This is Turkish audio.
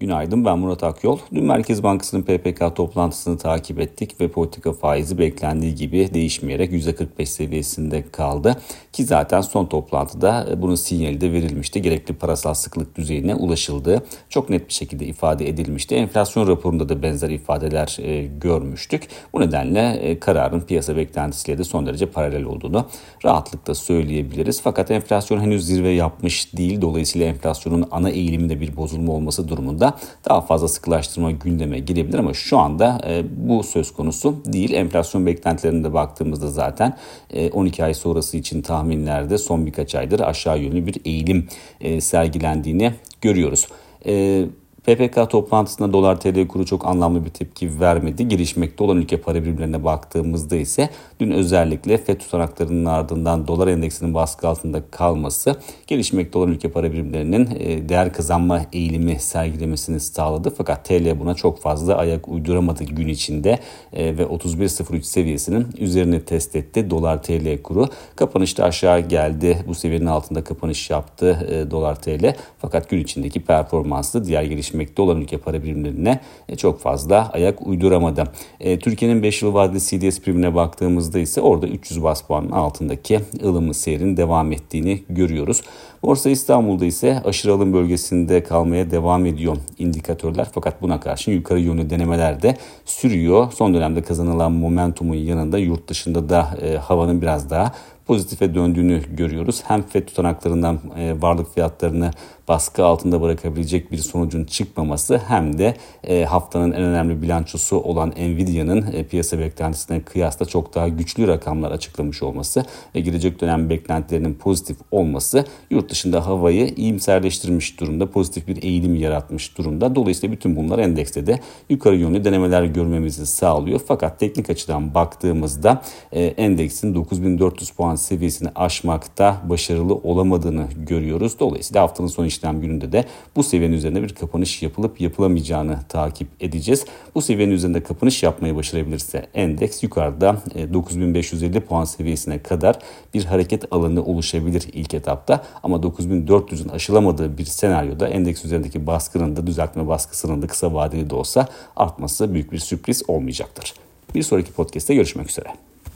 Günaydın ben Murat Akyol. Dün Merkez Bankası'nın PPK toplantısını takip ettik ve politika faizi beklendiği gibi değişmeyerek %45 seviyesinde kaldı. Ki zaten son toplantıda e, bunun sinyali de verilmişti. Gerekli parasal sıklık düzeyine ulaşıldığı çok net bir şekilde ifade edilmişti. Enflasyon raporunda da benzer ifadeler e, görmüştük. Bu nedenle e, kararın piyasa beklentisiyle de son derece paralel olduğunu rahatlıkla söyleyebiliriz. Fakat enflasyon henüz zirve yapmış değil. Dolayısıyla enflasyonun ana eğiliminde bir bozulma olması durumunda daha fazla sıkılaştırma gündeme girebilir ama şu anda e, bu söz konusu değil. Enflasyon beklentilerine baktığımızda zaten e, 12 ay sonrası için tahminlerde son birkaç aydır aşağı yönlü bir eğilim e, sergilendiğini görüyoruz. E, PPK toplantısında dolar TL kuru çok anlamlı bir tepki vermedi. Gelişmekte olan ülke para birimlerine baktığımızda ise dün özellikle FED tutanaklarının ardından dolar endeksinin baskı altında kalması gelişmekte olan ülke para birimlerinin e, değer kazanma eğilimi sergilemesini sağladı. Fakat TL buna çok fazla ayak uyduramadı gün içinde e, ve 31.03 seviyesinin üzerine test etti dolar TL kuru. Kapanışta aşağı geldi. Bu seviyenin altında kapanış yaptı e, dolar TL. Fakat gün içindeki performanslı diğer gelişme gelişmekte olan ülke para birimlerine e, çok fazla ayak uyduramadı. E, Türkiye'nin 5 yıl vadeli CDS primine baktığımızda ise orada 300 bas puanın altındaki ılımlı seyrin devam ettiğini görüyoruz. Borsa İstanbul'da ise aşırı alım bölgesinde kalmaya devam ediyor indikatörler. Fakat buna karşın yukarı yönlü denemeler de sürüyor. Son dönemde kazanılan momentumun yanında yurt dışında da e, havanın biraz daha pozitife döndüğünü görüyoruz. Hem FED tutanaklarından e, varlık fiyatlarını baskı altında bırakabilecek bir sonucun çıkmaması hem de e, haftanın en önemli bilançosu olan Nvidia'nın e, piyasa beklentisine kıyasla çok daha güçlü rakamlar açıklamış olması ve gelecek dönem beklentilerinin pozitif olması yurt dışında havayı iyimserleştirmiş durumda, pozitif bir eğilim yaratmış durumda. Dolayısıyla bütün bunlar endekste de yukarı yönlü denemeler görmemizi sağlıyor. Fakat teknik açıdan baktığımızda endeksin 9400 puan seviyesini aşmakta başarılı olamadığını görüyoruz. Dolayısıyla haftanın son işlem gününde de bu seviyenin üzerinde bir kapanış yapılıp yapılamayacağını takip edeceğiz. Bu seviyenin üzerinde kapanış yapmayı başarabilirse endeks yukarıda 9550 e, puan seviyesine kadar bir hareket alanı oluşabilir ilk etapta. Ama 9400'ün aşılamadığı bir senaryoda endeks üzerindeki baskının da düzeltme baskısının da kısa vadeli de olsa artması büyük bir sürpriz olmayacaktır. Bir sonraki podcast'te görüşmek üzere.